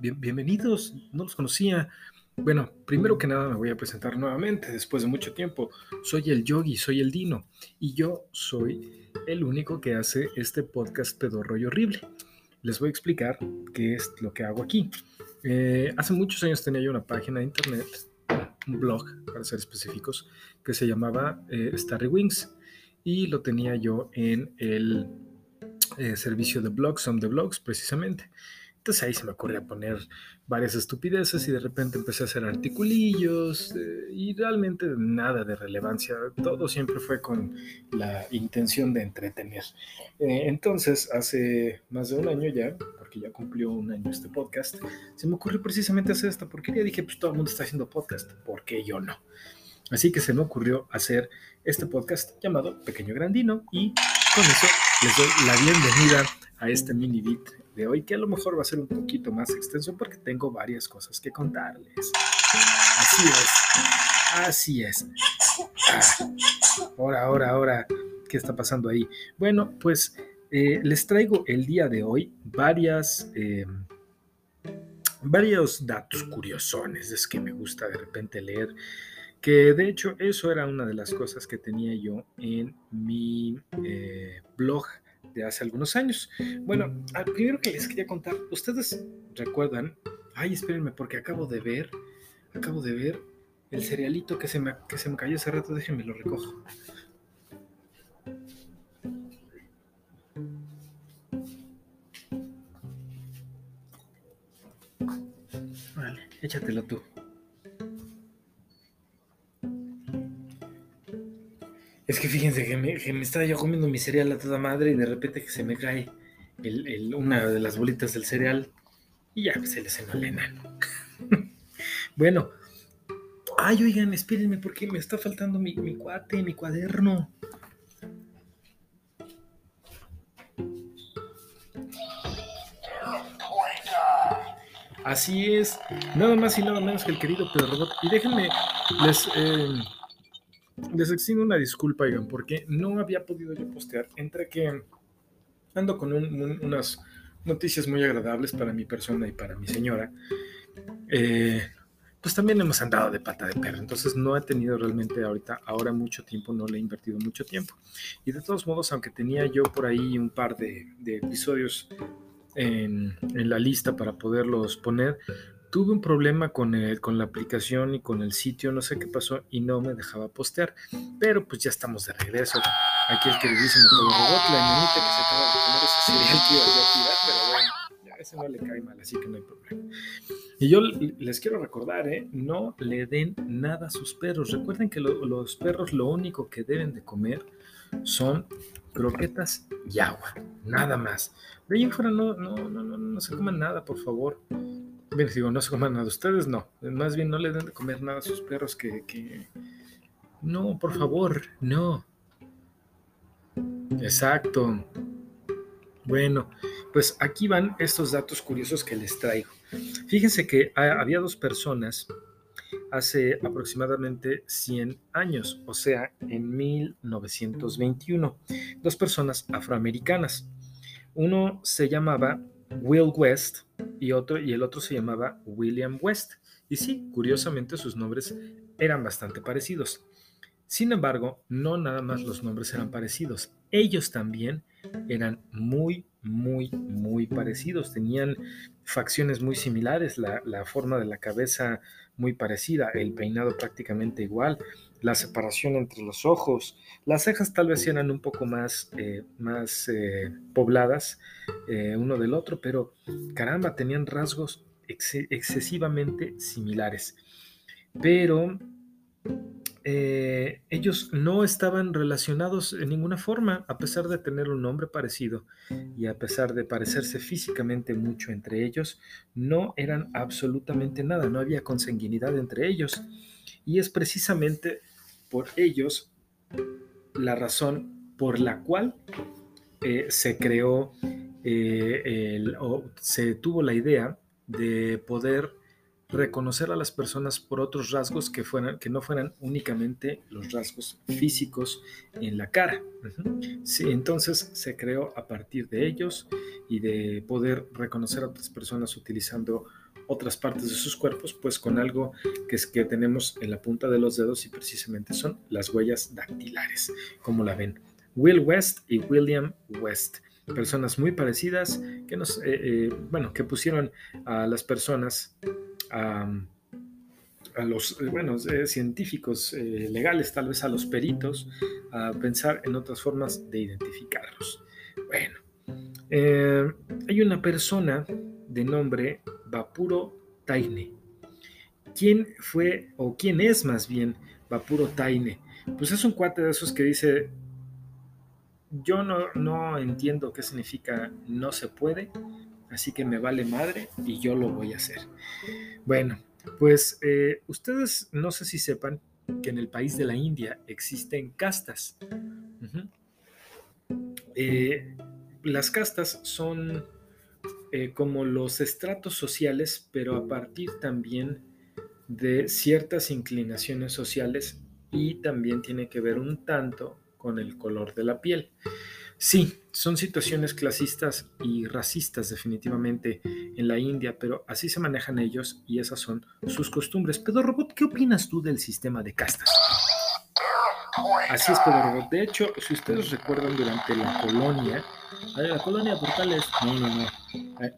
bienvenidos, no los conocía. Bueno, primero que nada me voy a presentar nuevamente después de mucho tiempo. Soy el Yogi, soy el Dino y yo soy el único que hace este podcast pedorro y horrible. Les voy a explicar qué es lo que hago aquí. Eh, hace muchos años tenía yo una página de internet, un blog para ser específicos, que se llamaba eh, Starry Wings y lo tenía yo en el eh, servicio de blogs, on the blogs precisamente. Entonces ahí se me ocurrió poner varias estupideces y de repente empecé a hacer articulillos eh, y realmente nada de relevancia. Todo siempre fue con la intención de entretener. Eh, entonces, hace más de un año ya, porque ya cumplió un año este podcast, se me ocurrió precisamente hacer esta porquería. Dije, pues todo el mundo está haciendo podcast, ¿por qué yo no? Así que se me ocurrió hacer este podcast llamado Pequeño Grandino y con eso les doy la bienvenida a este mini beat de hoy, que a lo mejor va a ser un poquito más extenso porque tengo varias cosas que contarles. Así es, así es. Ah, ahora, ahora, ahora, ¿qué está pasando ahí? Bueno, pues eh, les traigo el día de hoy varias... Em, varios datos curiosones, es que me gusta de repente leer, que de hecho eso era una de las cosas que tenía yo en mi eh, blog hace algunos años. Bueno, al primero que les quería contar, ustedes recuerdan, ay, espérenme, porque acabo de ver, acabo de ver el cerealito que se me, que se me cayó hace rato, déjenme lo recojo. Vale, échatelo tú. Que fíjense que me, estaba yo comiendo mi cereal a toda madre y de repente que se me cae una de las bolitas del cereal y ya se le cenó el enano. bueno, ay, oigan, espérenme porque me está faltando mi, mi cuate, mi cuaderno. Así es, nada más y nada menos que el querido Pedro Robot. Y déjenme, les, eh, les exijo una disculpa, oigan, porque no había podido yo postear entre que ando con unas noticias muy agradables para mi persona y para mi señora. Eh, pues también hemos andado de pata de perro, entonces no he tenido realmente ahorita, ahora mucho tiempo, no le he invertido mucho tiempo. Y de todos modos, aunque tenía yo por ahí un par de, episodios en, en, la lista para poderlos poner, tuve un problema con, con la aplicación y con el sitio, no sé qué pasó y no me dejaba postear. Pero pues ya estamos de regreso. Aquí el queridísimo Robot, la niñita que se acaba de comer ese cereal que iba a tirar, pero bueno, ya ese no le cae mal, así que no hay problema. Y yo les quiero recordar, ¿eh? no le den nada a sus perros. Recuerden que los perros lo único que deben de comer son croquetas y agua, nada más. De ahí en fuera no, no, no, no, no se coman nada, por favor. Bien, digo, no se coman nada. Ustedes no. Más bien no le den de comer nada a sus perros que, que... No, por favor, no. Exacto. Bueno, pues aquí van estos datos curiosos que les traigo. Fíjense que había dos personas hace aproximadamente 100 años, o sea, en 1921, dos personas afroamericanas. Uno se llamaba Will West y, otro, y el otro se llamaba William West. Y sí, curiosamente sus nombres eran bastante parecidos. Sin embargo, no nada más los nombres eran parecidos, ellos también eran muy, muy, muy parecidos, tenían facciones muy similares, la, la forma de la cabeza muy parecida, el peinado prácticamente igual, la separación entre los ojos. Las cejas tal vez eran un poco más, eh, más eh, pobladas eh, uno del otro, pero caramba, tenían rasgos excesivamente similares. Pero eh, ellos no estaban relacionados en ninguna forma, a pesar de tener un nombre parecido y a pesar de parecerse físicamente mucho entre ellos, no eran absolutamente nada, no había consanguinidad entre ellos. Y es precisamente por ellos la razón por la cual eh, se creó eh, o se tuvo la idea de poder reconocer a las personas por otros rasgos que, fueran, que no fueran únicamente los rasgos físicos en la cara. Sí, entonces se creó a partir de ellos y de poder reconocer a otras personas utilizando otras partes de sus cuerpos, pues con algo que es que tenemos en la punta de los dedos y precisamente son las huellas dactilares, como la ven. Will West y William West, personas muy parecidas que nos, eh, eh, bueno, que pusieron a las personas a, los eh, bueno, eh, científicos eh, legales, tal vez a los peritos, a pensar en otras formas de identificarlos. Bueno, hay una persona de nombre Vapuro Taine. ¿Quién fue o quién es más bien Vapuro Taine? Pues es un cuate de esos que dice, yo no, no entiendo qué significa no se puede, así que me vale madre y yo lo voy a hacer. Bueno, pues eh, ustedes no sé si sepan que en el país de la India existen castas. Eh, las castas son eh, como los estratos sociales, pero a partir también de ciertas inclinaciones sociales y también tiene que ver un tanto con el color de la piel. Sí, son situaciones clasistas y racistas definitivamente en la India, pero así se manejan ellos y esas son sus costumbres. Pedro Robot, ¿qué opinas tú del sistema de castas? Así es, Pedro Robot. De hecho, si ustedes recuerdan durante la colonia, la colonia Portales, no, no, no,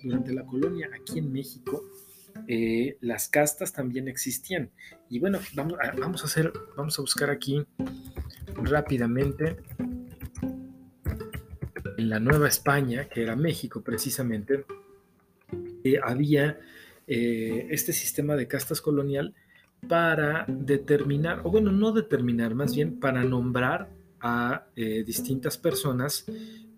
durante la colonia aquí en México, eh, las castas también existían. Y bueno, vamos a hacer, vamos a buscar aquí rápidamente en la Nueva España, que era México precisamente, eh, había eh, este sistema de castas colonial para determinar, o bueno, no determinar, más bien para nombrar a eh, distintas personas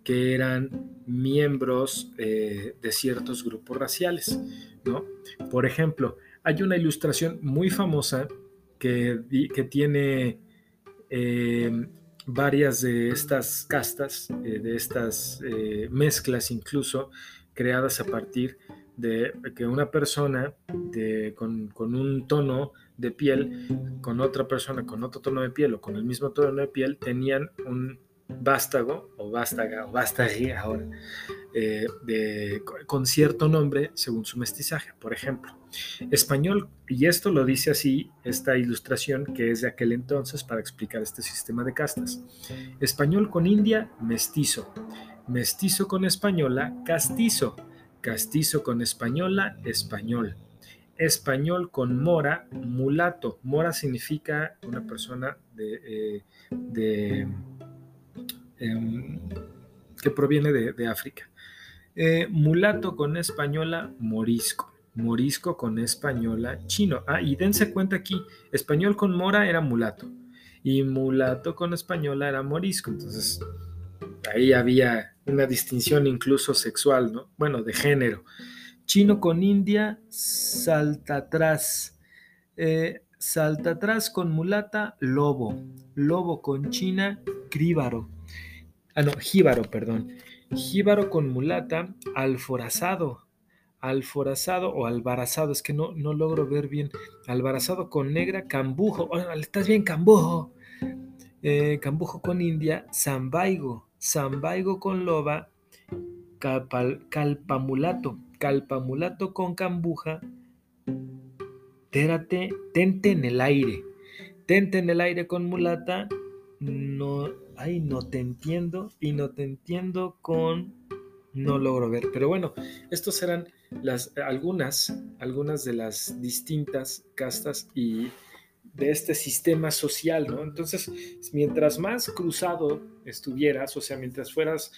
que eran miembros de ciertos grupos raciales, ¿no? Por ejemplo, hay una ilustración muy famosa que, que tiene varias de estas castas, eh, de estas eh, mezclas incluso, creadas a partir de que una persona con, un tono de piel, con otra persona con otro tono de piel o con el mismo tono de piel, tenían un vástago o vástaga o vástague ahora, eh, con cierto nombre según su mestizaje, por ejemplo. Español, y esto lo dice así esta ilustración que es de aquel entonces para explicar este sistema de castas. Español con India, mestizo. Mestizo con española, castizo. Castizo con española, español. Español con mora, mulato. Mora significa una persona de, eh, em, que proviene de, África. Eh, mulato con española, morisco morisco con española chino. Ah, y dense cuenta aquí, español con mora era mulato y mulato con española era morisco. Entonces, ahí había una distinción incluso sexual, ¿no? Bueno, de género. Chino con india, salta atrás. Eh, salta atrás con mulata, lobo. Lobo con china, críbaro. Ah, no, jíbaro, perdón. Jíbaro con mulata, alforazado alforazado o albarazado, es que no, no logro ver bien, albarazado con negra, cambujo, estás bien, cambujo, eh, cambujo con india, zambaigo, zambaigo con loba, calpamulato, calpamulato con cambuja, térate, tente en el aire, tente en el aire con mulata, no, ay, no te entiendo, y no te entiendo con, no logro ver, pero bueno, estos eran las, algunas, algunas de las distintas castas y de este sistema social, ¿no? Entonces, mientras más cruzado estuvieras, o sea, mientras fueras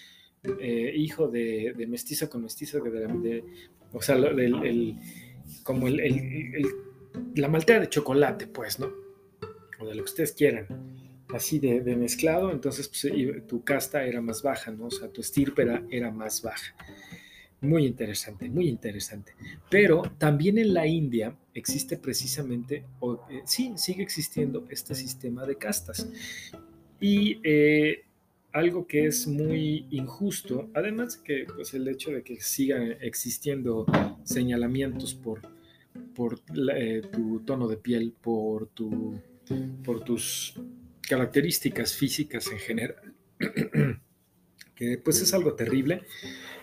eh, hijo de, mestiza con mestiza, de, o sea, como el, la maltea de chocolate, pues, ¿no? o de lo que ustedes quieran, así de, mezclado, entonces pues, tu casta era más baja, ¿no? O sea, tu estirpe era, más baja. Muy interesante, muy interesante. Pero también en la India existe precisamente, eh, sí, sigue existiendo este sistema de castas. Y eh, algo que es muy injusto, además de que pues, el hecho de que sigan existiendo señalamientos por, por eh, tu tono de piel, por, tu, por tus características físicas en general, que pues es algo terrible.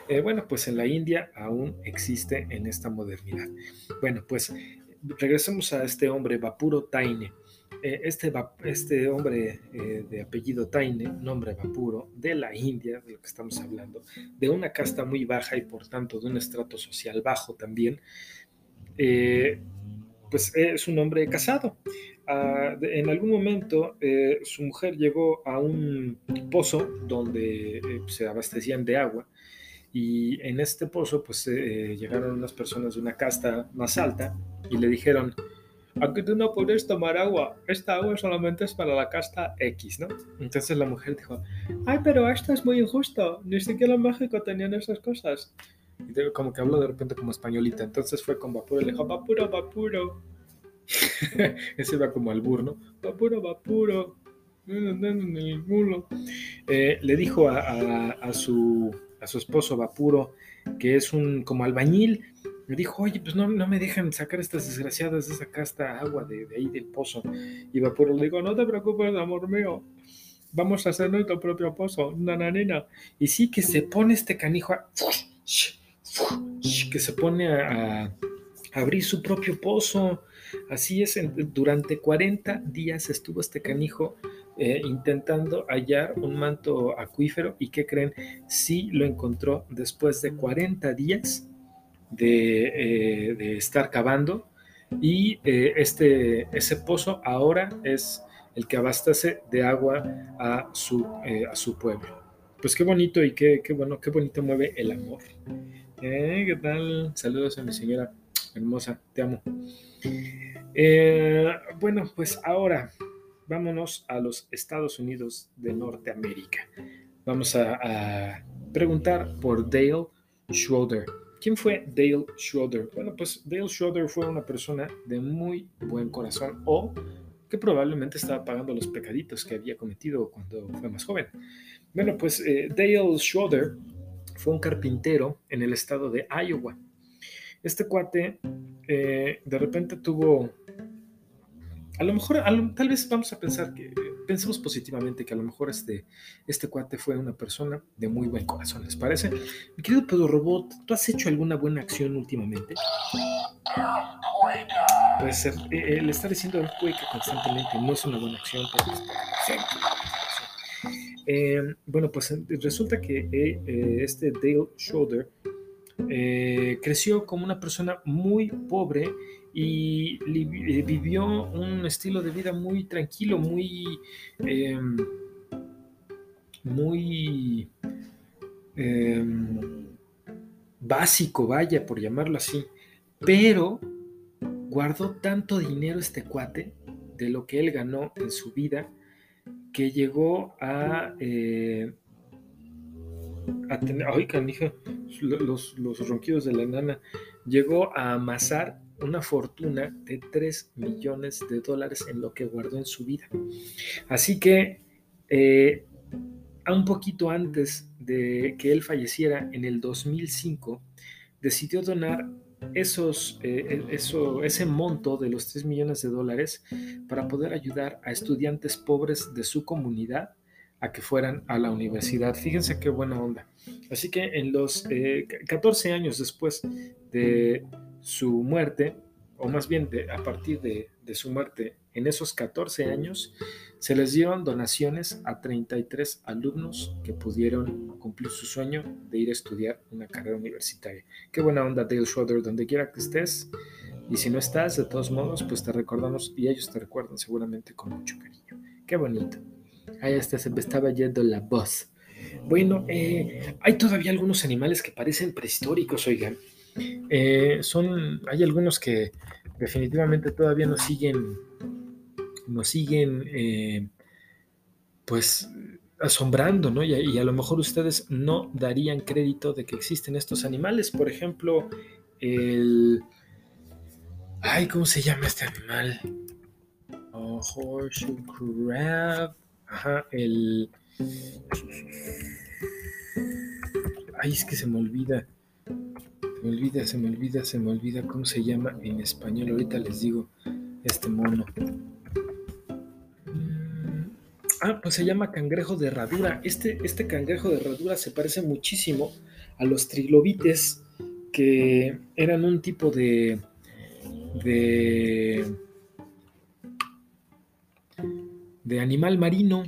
Eh, bueno, pues en la India aún existe en esta modernidad. Bueno, pues regresemos a este hombre, Vapuro Taine. Eh, este, este hombre eh, de apellido Taine, nombre Vapuro, de la India, de lo que estamos hablando, de una casta muy baja y por tanto de un estrato social bajo también, pues es un hombre casado. En algún momento su mujer llegó a un pozo donde se abastecían de agua y en este pozo pues llegaron unas personas de una casta más alta y le dijeron, aquí tú no puedes tomar agua, esta agua solamente es para la casta X, ¿no? Entonces la mujer dijo, ay, pero esto es muy injusto, ni siquiera en México tenían esas cosas. Y como que habló de repente como españolita, entonces fue con Vapuro le dijo, Vapuro, Vapuro. Ese va como al burro, ¿no? Vapuro, Vapuro. Eh, le dijo a, a, su, a su esposo Vapuro, que es un como albañil, me dijo, oye, pues no, no me dejan sacar estas desgraciadas de esa casta agua de, ahí del pozo. Y Vapuro le digo, no te preocupes, amor mío, vamos a hacer nuestro propio pozo, nananina. Y sí que se pone este canijo que se pone a, abrir su propio pozo. Así es, durante 40 días estuvo este canijo eh, intentando hallar un manto acuífero y ¿qué creen? Sí lo encontró después de 40 días eh, de, estar cavando y eh, este, ese pozo ahora es el que abastece de agua a su, a su pueblo. Pues qué bonito y qué, qué bueno, qué bonito mueve el amor. ¿Qué tal? Saludos a mi señora hermosa, te amo. bueno, pues ahora vámonos a los Estados Unidos de Norteamérica. Vamos a, a preguntar por Dale Schroeder. ¿Quién fue Dale Schroeder? Bueno, pues Dale Schroeder fue una persona de muy buen corazón o que probablemente estaba pagando los pecaditos que había cometido cuando fue más joven. Bueno, pues eh, Dale Schroeder fue un carpintero en el estado de Iowa. Este cuate eh, de repente tuvo a lo mejor, tal vez vamos a pensar que, pensemos positivamente que a lo mejor este, este cuate fue una persona de muy buen corazón, ¿les parece? Mi querido Pedro Robot, ¿tú has hecho alguna buena acción últimamente? Puede ser, eh, el estar diciendo que constantemente no es una buena acción, pero eh, bueno, pues resulta que eh, este Dale Schroeder creció como una persona muy pobre y eh, vivió un estilo de vida muy tranquilo, muy, em, muy em, básico, vaya, por llamarlo así. Pero guardó tanto dinero este cuate de lo que él ganó en su vida que llegó a, eh, a tener, ay, canija, los, los ronquidos de la nana, llegó a amasar una fortuna de 3 millones de dólares en lo que guardó en su vida. Así que, eh, un poquito antes de que él falleciera, en el 2005, decidió donar esos, eh, eso, ese monto de los 3 millones de dólares para poder ayudar a estudiantes pobres de su comunidad a que fueran a la universidad. Fíjense qué buena onda. Así que en los 14 eh, años después de su muerte, o más bien de, a partir de, su muerte, en esos 14 años, se les dieron donaciones a 33 alumnos que pudieron cumplir su sueño de ir a estudiar una carrera universitaria. Qué buena onda, Dale Schroeder, donde quiera que estés. Y si no estás, de todos modos, pues te recordamos y ellos te recuerdan seguramente con mucho cariño. Qué bonito. Ahí hasta se me estaba yendo la voz. Bueno, eh, hay todavía algunos animales que parecen prehistóricos, oigan. Eh, son, hay algunos que definitivamente todavía no siguen, nos siguen, eh, pues, asombrando, ¿no? Y, a lo mejor ustedes no darían crédito de que existen estos animales. Por ejemplo, el... Ay, ¿cómo se llama este animal? Oh, horseshoe crab. Ajá, el... Ay, es que se me olvida. Se me olvida, se me olvida, se me olvida cómo se llama en español. Ahorita les digo este mono. Ah, pues se llama cangrejo de herradura. Este, este cangrejo de herradura se parece muchísimo a los trilobites, que eran un tipo de. de. De animal marino.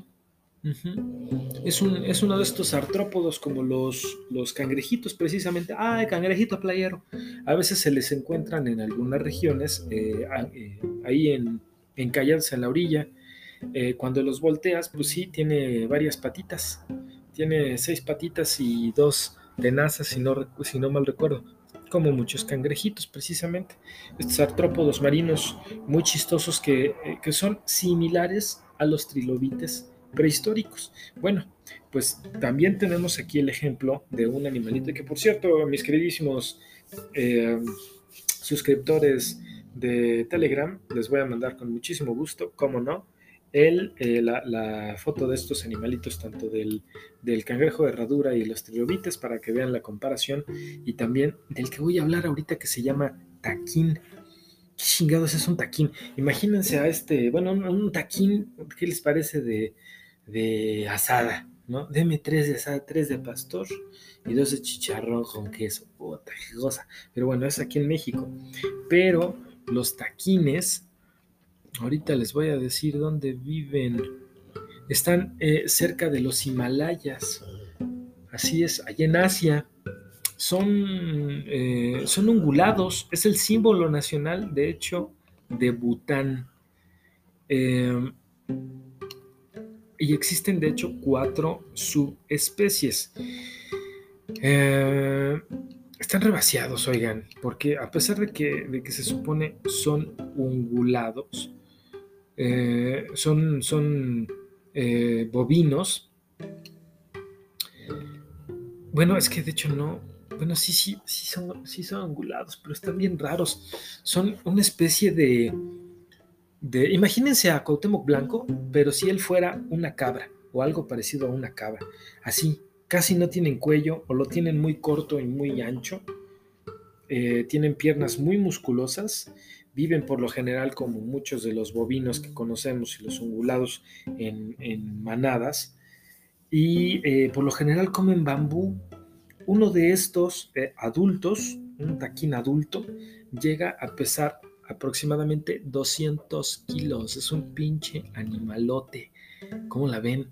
es, un, es, uno de estos artrópodos como los, los cangrejitos, precisamente. Ah, cangrejito playero. A veces se les encuentran en algunas regiones, eh, eh, ahí en, encallados en la orilla eh, cuando los volteas, pues sí, tiene varias patitas. Tiene seis patitas y dos tenazas, si no, si no mal recuerdo. Como muchos cangrejitos, precisamente. Estos artrópodos marinos muy chistosos que, que son similares a los trilobites prehistóricos. Bueno, pues también tenemos aquí el ejemplo de un animalito que, por cierto, mis queridísimos eh, suscriptores de Telegram, les voy a mandar con muchísimo gusto, cómo no, el, eh, la, foto de estos animalitos, tanto del, cangrejo de herradura y los trilobites, para que vean la comparación, y también del que voy a hablar ahorita que se llama taquín. ¿Qué chingados es un taquín? Imagínense a este, bueno, un, taquín, ¿qué les parece de, de asada? ¿no? Deme tres de asada, tres de pastor y dos de chicharrón con queso. Puta, qué cosa. Pero bueno, es aquí en México. Pero los taquines Ahorita les voy a decir dónde viven. Están eh, cerca de los Himalayas. Así es, allá en Asia. Son, eh, son ungulados. Es el símbolo nacional, de hecho, de Bután. Em, y existen, de hecho, cuatro subespecies. Eh, están rebaseados, oigan, porque a pesar de que, de que se supone son ungulados, eh, son, son eh, bovinos. Bueno, es que de hecho no. Bueno, sí, sí, sí son, sí son angulados, pero están bien raros. Son una especie de, de. Imagínense a Cuauhtémoc Blanco, pero si él fuera una cabra o algo parecido a una cabra. Así, casi no tienen cuello o lo tienen muy corto y muy ancho. Eh, tienen piernas muy musculosas viven por lo general como muchos de los bovinos que conocemos y los ungulados en, manadas y eh, por lo general comen bambú. Uno de estos eh, adultos, un taquín adulto, llega a pesar aproximadamente 200 kilos. Es un pinche animalote. ¿Cómo la ven?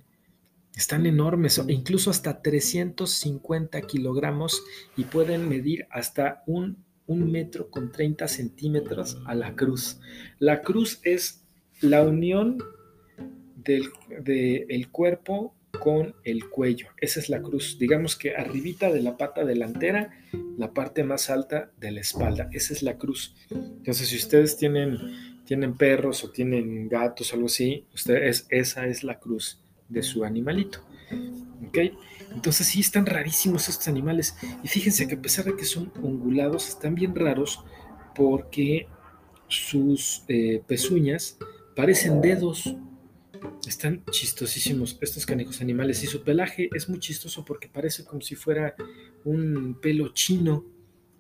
Están enormes, incluso hasta 350 kilogramos y pueden medir hasta un un metro con 30 centímetros a la cruz. La cruz es la unión del cuerpo con el cuello. Esa es la cruz. Digamos que arribita de la pata delantera, la parte más alta de la espalda. Esa es la cruz. Entonces, si ustedes tienen, tienen perros o tienen gatos algo así, ustedes, esa es la cruz de su animalito. ¿Ok? Entonces sí están rarísimos estos animales. Y fíjense que a pesar de que son ungulados, están bien raros porque sus eh, pezuñas parecen dedos. Están chistosísimos estos canijos animales. Y su pelaje es muy chistoso porque parece como si fuera un pelo chino.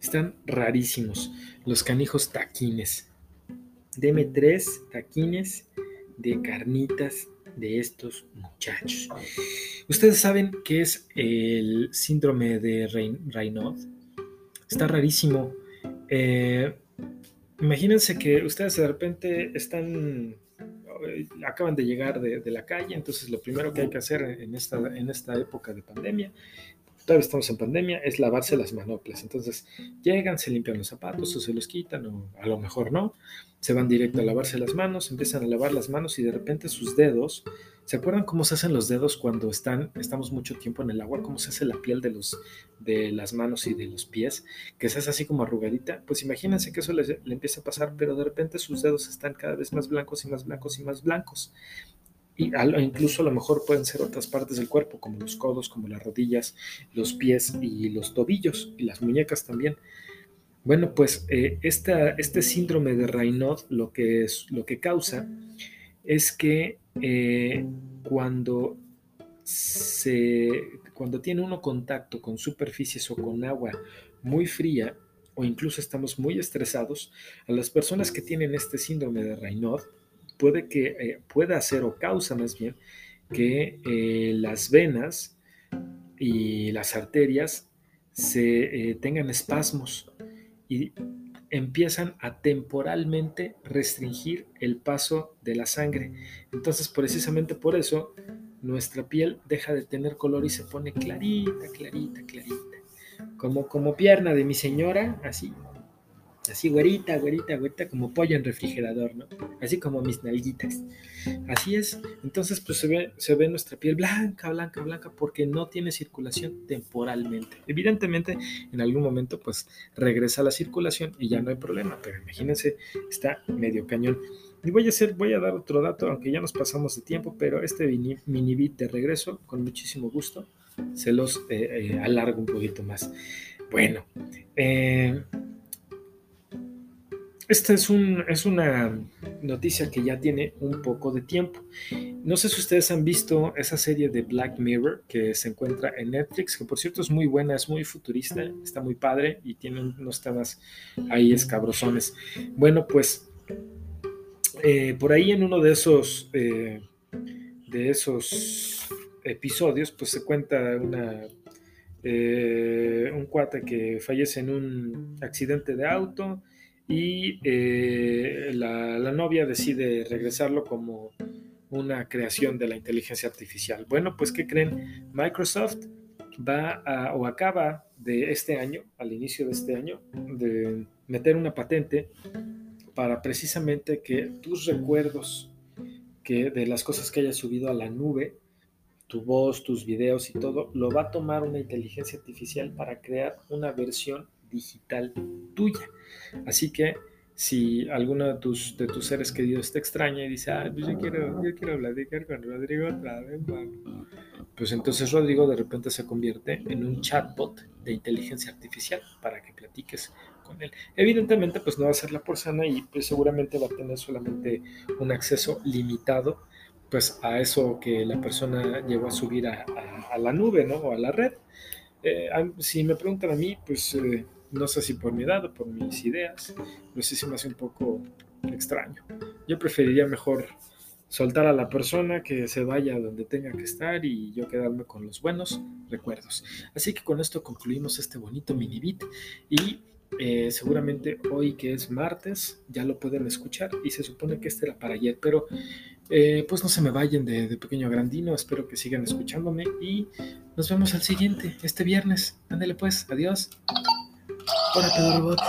Están rarísimos los canijos taquines. Deme tres taquines de carnitas de estos muchachos. Ustedes saben qué es el síndrome de Raynaud. Está rarísimo. Eh, imagínense que ustedes de repente están, acaban de llegar de, la calle, entonces lo primero que hay que hacer en esta, en esta época de pandemia todavía estamos en pandemia, es lavarse las manoplas. Entonces llegan, se limpian los zapatos o se los quitan, o a lo mejor no. Se van directo a lavarse las manos, empiezan a lavar las manos y de repente sus dedos ¿Se acuerdan cómo se hacen los dedos cuando están, estamos mucho tiempo en el agua? ¿Cómo se hace la piel de, los, de las manos y de los pies? Que se hace así como arrugadita. Pues imagínense que eso le, le empieza a pasar, pero de repente sus dedos están cada vez más blancos y más blancos y más blancos. Y incluso a lo mejor pueden ser otras partes del cuerpo, como los codos, como las rodillas, los pies y los tobillos y las muñecas también. Bueno, pues eh, este síndrome de Raynaud lo que, es, lo que causa es que eh, cuando, se, cuando tiene uno contacto con superficies o con agua muy fría, o incluso estamos muy estresados, a las personas que tienen este síndrome de Raynaud, puede que eh, pueda hacer o causa más bien que eh, las venas y las arterias se tengan espasmos y empiezan a temporalmente restringir el paso de la sangre. Entonces, precisamente por eso, nuestra piel deja de tener color y se pone clarita, clarita, clarita. Como, como pierna de mi señora, así, así güerita, güerita, güerita, como pollo en refrigerador, ¿no? Así como mis nalguitas. Así es. Entonces, pues se ve, se ve nuestra piel blanca, blanca, blanca, porque no tiene circulación temporalmente. Evidentemente, en algún momento, pues regresa la circulación y ya no hay problema, pero imagínense, está medio cañón. Y voy a hacer, voy a dar otro dato, aunque ya nos pasamos de tiempo, pero este mini, mini bit de regreso, con muchísimo gusto, se los eh, eh, alargo un poquito más. Bueno, eh, esta es, un, es una noticia que ya tiene un poco de tiempo. No sé si ustedes han visto esa serie de Black Mirror que se encuentra en Netflix, que por cierto es muy buena, es muy futurista, está muy padre y tiene unos temas ahí escabrosones. Bueno, pues eh, por ahí en uno de esos, eh, de esos episodios, pues se cuenta una, eh, un cuate que fallece en un accidente de auto y eh, la, novia decide regresarlo como una creación de la inteligencia artificial. Bueno, pues ¿qué creen? Microsoft va a, o acaba de este año, al inicio de este año, de meter una patente para precisamente que tus recuerdos que de las cosas que hayas subido a la nube, tu voz, tus videos y todo, lo va a tomar una inteligencia artificial para crear una versión digital tuya. Así que si alguno de tus, de tus seres queridos te extraña y dice, ah, pues yo quiero, yo quiero platicar con Rodrigo otra vez, pues entonces Rodrigo de repente se convierte en un chatbot de inteligencia artificial para que platiques con él. Evidentemente, pues no va a ser la persona y pues seguramente va a tener solamente un acceso limitado pues a eso que la persona llegó a subir a, la nube, ¿no? O a la red. Eh, si me preguntan a mí, pues... Eh, no sé si por mi edad o por mis ideas, no sé si me hace un poco extraño. Yo preferiría mejor soltar a la persona que se vaya donde tenga que estar y yo quedarme con los buenos recuerdos. Así que con esto concluimos este bonito mini beat y eh, seguramente hoy que es martes ya lo pueden escuchar y se supone que este era para ayer, pero eh, pues no se me vayan de, pequeño grandino, espero que sigan escuchándome y nos vemos al siguiente, este viernes. Ándale pues, adiós. Hola, Pedro Robot.